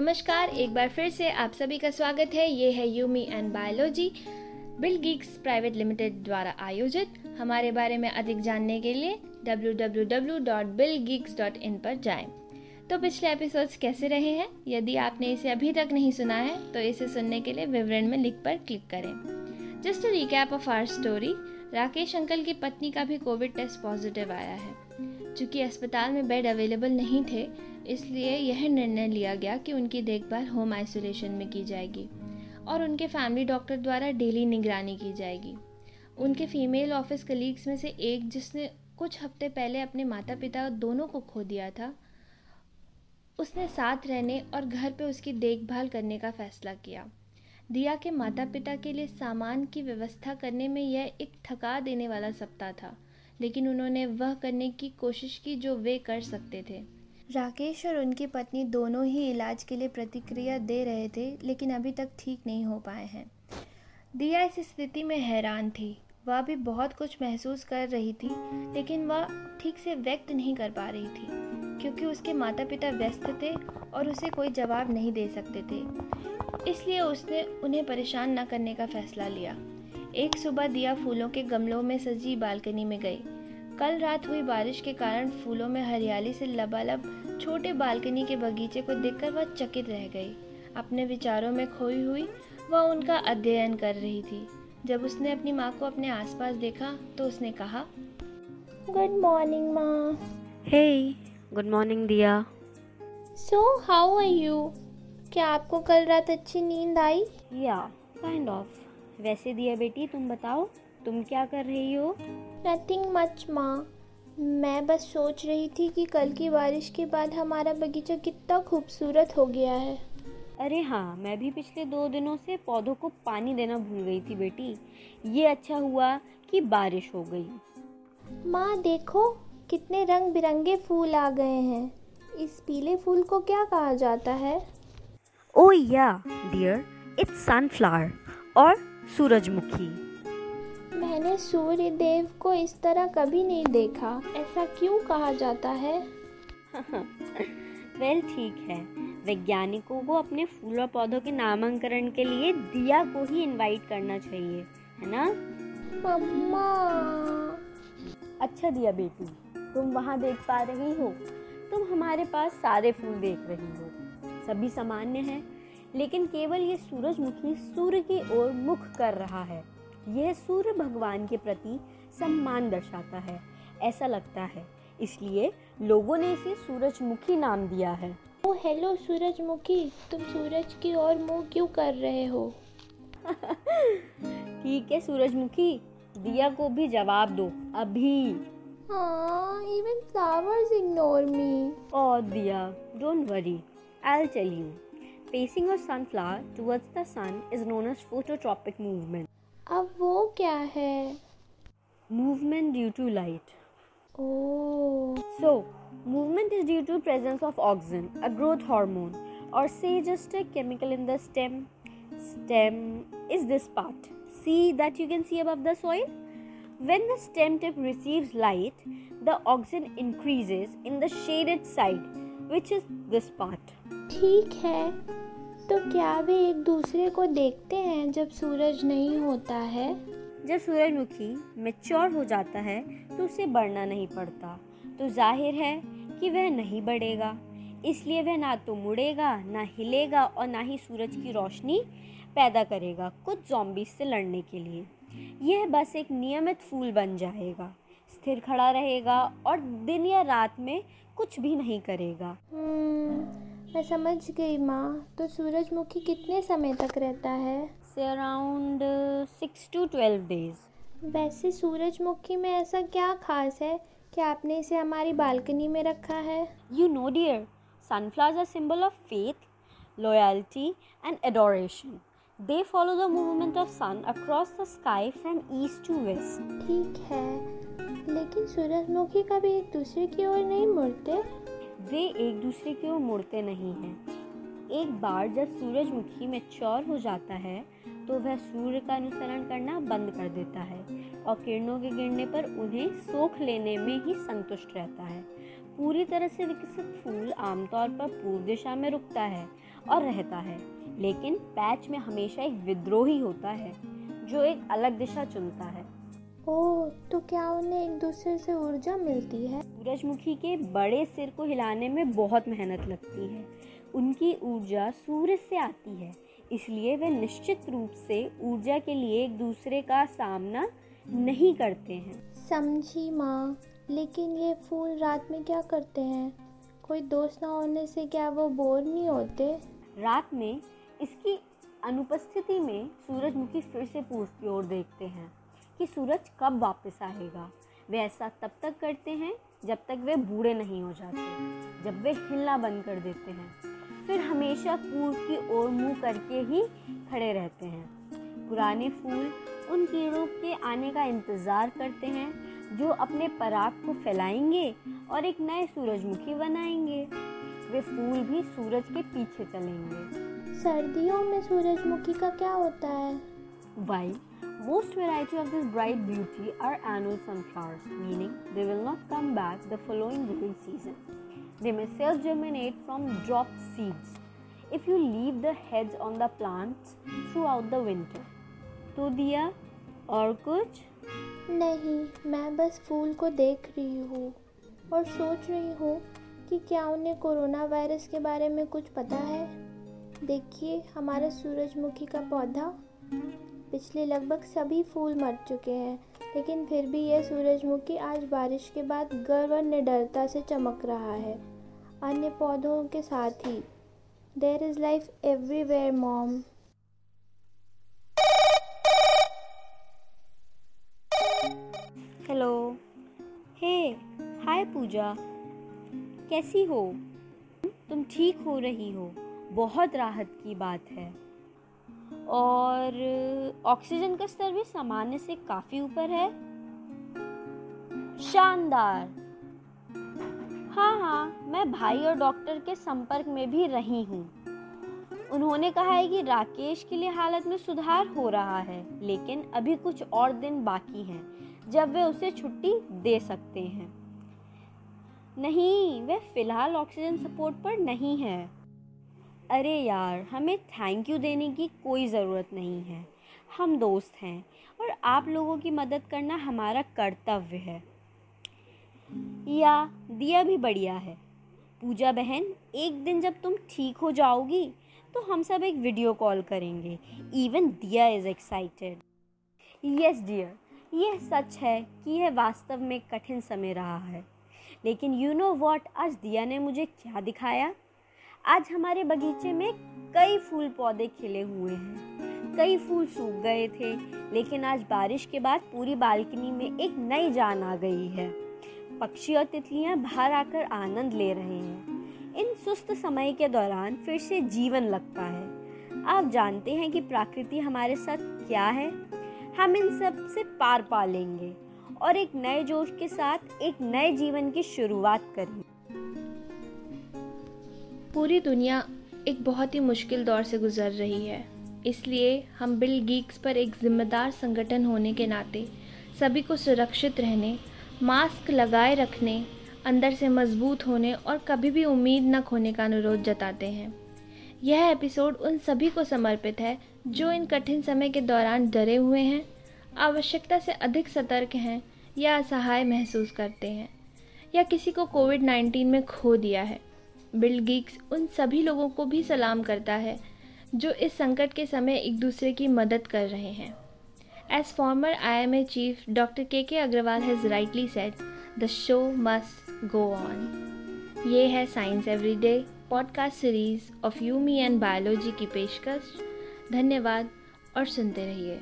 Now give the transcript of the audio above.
नमस्कार, एक बार फिर से आप सभी का स्वागत है। ये है Yumi and Biology Bill Geeks Private Limited द्वारा आयोजित हमारे बारे में अधिक जानने के लिए www.billgeeks.in पर जाएँ। तो पिछले एपिसोड्स कैसे रहे हैं? यदि आपने इसे अभी तक नहीं सुना है तो इसे सुनने के लिए विवरण में लिंक पर क्लिक करें। Just recap of our story Rakesh uncle की पत्नी का भी कोविड टेस्ट पॉजिटिव आया है। चूँकि अस्पताल में बेड अवेलेबल नहीं थे, इसलिए यह निर्णय लिया गया कि उनकी देखभाल होम आइसोलेशन में की जाएगी और उनके फैमिली डॉक्टर द्वारा डेली निगरानी की जाएगी। उनके फीमेल ऑफ़िस कलीग्स में से एक, जिसने कुछ हफ़्ते पहले अपने माता पिता दोनों को खो दिया था, उसने साथ रहने और घर पे उसकी देखभाल करने का फैसला किया। दिया के माता पिता के लिए सामान की व्यवस्था करने में यह एक थका देने वाला सप्ताह था। लेकिन उन्होंने वह करने की कोशिश की जो वे कर सकते थे। राकेश और उनकी पत्नी दोनों ही इलाज के लिए प्रतिक्रिया दे रहे थे, लेकिन अभी तक ठीक नहीं हो पाए हैं। दिया इस स्थिति में हैरान थी। वह भी बहुत कुछ महसूस कर रही थी, लेकिन वह ठीक से व्यक्त नहीं कर पा रही थी, क्योंकि उसके माता पिता व्यस्त थे और उसे कोई जवाब नहीं दे सकते थे। इसलिए उसने उन्हें परेशान न करने का फैसला लिया। एक सुबह दिया फूलों के गमलों में सजी बालकनी में गई। कल रात हुई बारिश के कारण फूलों में हरियाली से लबालब छोटे बालकनी के बगीचे को देखकर वह चकित रह गई। अपने विचारों में खोई हुई वह उनका अध्ययन कर रही थी। जब उसने अपनी माँ को अपने आसपास देखा तो उसने कहा गुड मॉर्निंग माँ हे गुड मॉर्निंग दिया। सो हाउ आर यू क्या आपको कल रात अच्छी नींद आई? या काइंड ऑफ़ वैसे दिया बेटी तुम बताओ तुम क्या कर रही हो? नथिंग मच माँ। मैं बस सोच रही थी कि कल की बारिश के बाद हमारा बगीचा कितना खूबसूरत हो गया है। अरे हाँ मैं भी पिछले दो दिनों से पौधों को पानी देना भूल गई थी बेटी। ये अच्छा हुआ कि बारिश हो गई। माँ देखो कितने रंग बिरंगे फूल आ गए हैं। इस पीले फूल को क्या कहा जाता है? ओ या डियर इट्स सनफ्लावर और सूरजमुखी। मैंने सूर्य देव को इस तरह कभी नहीं देखा। ऐसा क्यों कहा जाता है? वेल ठीक है। वैज्ञानिकों को अपने फूल और पौधों के नामांकन के लिए दिया को ही इनवाइट करना चाहिए है ना? मम्मा। अच्छा दिया बेटी तुम वहाँ देख पा रही हो। तुम हमारे पास सारे फूल देख रही हो। सभी सामान्य हैं। लेकिन केवल ये सूरजमुखी सूर्य की ओर मुख कर रहा है। यह सूर्य भगवान के प्रति सम्मान दर्शाता है ऐसा लगता है। इसलिए लोगों ने इसे सूरजमुखी नाम दिया है। ओ हेलो सूरजमुखी तुम सूरज की ओर मुँह क्यों कर रहे हो? ठीक है सूरजमुखी दिया को भी जवाब दो अभी। हाँ इवन फ्लावर्स इग्नोर मी और Diya don't worry I tell you Facing a sunflower towards the sun is known as phototropic movement. अब वो क्या है? Movement due to light. Oh. So, movement is due to presence of auxin, a growth hormone, or say just a chemical in the stem. Stem is this part. See that you can see above the soil? When the stem tip receives light, the auxin increases in the shaded side, which is this part. ठीक है तो क्या वे एक दूसरे को देखते हैं जब सूरज नहीं होता है? जब सूरजमुखी मेच्योर हो जाता है तो उसे बढ़ना नहीं पड़ता। तो ज़ाहिर है कि वह नहीं बढ़ेगा। इसलिए वह ना तो मुड़ेगा ना हिलेगा और ना ही सूरज की रोशनी पैदा करेगा कुछ जॉम्बी से लड़ने के लिए। यह बस एक नियमित फूल बन जाएगा स्थिर खड़ा रहेगा और दिन या रात में कुछ भी नहीं करेगा। hmm. मैं समझ गई माँ। तो सूरजमुखी कितने समय तक रहता है? से around six to twelve days वैसे सूरजमुखी में ऐसा क्या खास है कि आपने इसे हमारी बालकनी में रखा है? You know dear sunflowers are symbol of faith loyalty and adoration they follow the movement of sun across the sky from east to west ठीक है। लेकिन सूरजमुखी कभी एक दूसरे की ओर नहीं मुड़ते? वे एक दूसरे की ओर मुड़ते नहीं हैं। एक बार जब सूरजमुखी मैच्योर हो जाता है तो वह सूर्य का अनुसरण करना बंद कर देता है और किरणों के गिरने पर उन्हें सोख लेने में ही संतुष्ट रहता है। पूरी तरह से विकसित फूल आमतौर पर पूर्व दिशा में रुकता है और रहता है, लेकिन पैच में हमेशा एक विद्रोही होता है, जो एक अलग दिशा चुनता है। ओह तो क्या उन्हें एक दूसरे से ऊर्जा मिलती है? सूरजमुखी के बड़े सिर को हिलाने में बहुत मेहनत लगती है। उनकी ऊर्जा सूरज से आती है इसलिए वे निश्चित रूप से ऊर्जा के लिए एक दूसरे का सामना नहीं करते हैं। समझी माँ लेकिन ये फूल रात में क्या करते हैं? कोई दोस्त ना होने से क्या वो बोर नहीं होते? रात में इसकी अनुपस्थिति में सूरजमुखी फिर से पूर्व की ओर देखते हैं। कि सूरज कब वापस आएगा। वे ऐसा तब तक करते हैं जब तक वे बूढ़े नहीं हो जाते जब वे हिलना बंद कर देते हैं। फिर हमेशा पूर्व की ओर मुँह करके ही खड़े रहते हैं। पुराने फूल उन कीड़ों के आने का इंतज़ार करते हैं जो अपने पराग को फैलाएँगे और एक नए सूरजमुखी बनाएँगे। वे फूल भी सूरज के पीछे चलेंगे। सर्दियों में सूरजमुखी का क्या होता है? While Most variety of this bright beauty are annual sunflowers, meaning they will not come back the following growing season. They may self germinate from dropped seeds if you leave the heads on the plants throughout the winter. तो दिया और कुछ नहीं मैं बस फूल को देख रही हूँ और सोच रही हूँ कि क्या उन्हें कोरोना वायरस के बारे में कुछ पता है देखिए हमारा सूरजमुखी का पौधा पिछले लगभग सभी फूल मर चुके हैं, लेकिन फिर भी यह सूरजमुखी आज बारिश के बाद गर्व और निडरता से चमक रहा है। अन्य पौधों के साथ ही there is life everywhere mom hello hey hi Pooja. कैसी हो? तुम ठीक हो रही हो. बहुत राहत की बात है. और ऑक्सीजन का स्तर भी सामान्य से काफ़ी ऊपर है। शानदार। हाँ हाँ मैं भाई और डॉक्टर के संपर्क में भी रही हूँ। उन्होंने कहा है कि राकेश के लिए हालत में सुधार हो रहा है, लेकिन अभी कुछ और दिन बाकी हैं, जब वे उसे छुट्टी दे सकते हैं। नहीं, वे फ़िलहाल ऑक्सीजन सपोर्ट पर नहीं है। अरे यार, हमें थैंक यू देने की कोई ज़रूरत नहीं है। हम दोस्त हैं और आप लोगों की मदद करना हमारा कर्तव्य है। या, दिया भी बढ़िया है। पूजा बहन, एक दिन जब तुम ठीक हो जाओगी तो हम सब एक वीडियो कॉल करेंगे। Even Diya is excited yes dear यह सच है कि यह वास्तव में कठिन समय रहा है। लेकिन यू नो वॉट आज दिया ने मुझे क्या दिखाया? आज हमारे बगीचे में कई फूल पौधे खिले हुए हैं। कई फूल सूख गए थे, लेकिन आज बारिश के बाद पूरी बालकनी में एक नई जान आ गई है। पक्षी और तितलियाँ बाहर आकर आनंद ले रहे हैं। इन सुस्त समय के दौरान फिर से जीवन लगता है। आप जानते हैं कि प्रकृति हमारे साथ क्या है? हम इन सबसे पार पा लेंगे और एक नए जोश के साथ एक नए जीवन की शुरुआत करें पूरी दुनिया एक बहुत ही मुश्किल दौर से गुजर रही है। इसलिए हम बिल गीक्स पर एक जिम्मेदार संगठन होने के नाते सभी को सुरक्षित रहने, मास्क लगाए रखने, अंदर से मज़बूत होने और कभी भी उम्मीद न खोने का अनुरोध जताते हैं। यह एपिसोड उन सभी को समर्पित है जो इन कठिन समय के दौरान डरे हुए हैं, आवश्यकता से अधिक सतर्क हैं या असहाय महसूस करते हैं, या किसी को कोविड 19 में खो दिया है। बिल गीक्स उन सभी लोगों को भी सलाम करता है जो इस संकट के समय एक दूसरे की मदद कर रहे हैं As former IMA chief Dr. KK Agrawal has rightly said, the show must go on. ये है science everyday podcast series of Yumi and biology की पेशकश धन्यवाद और सुनते रहिए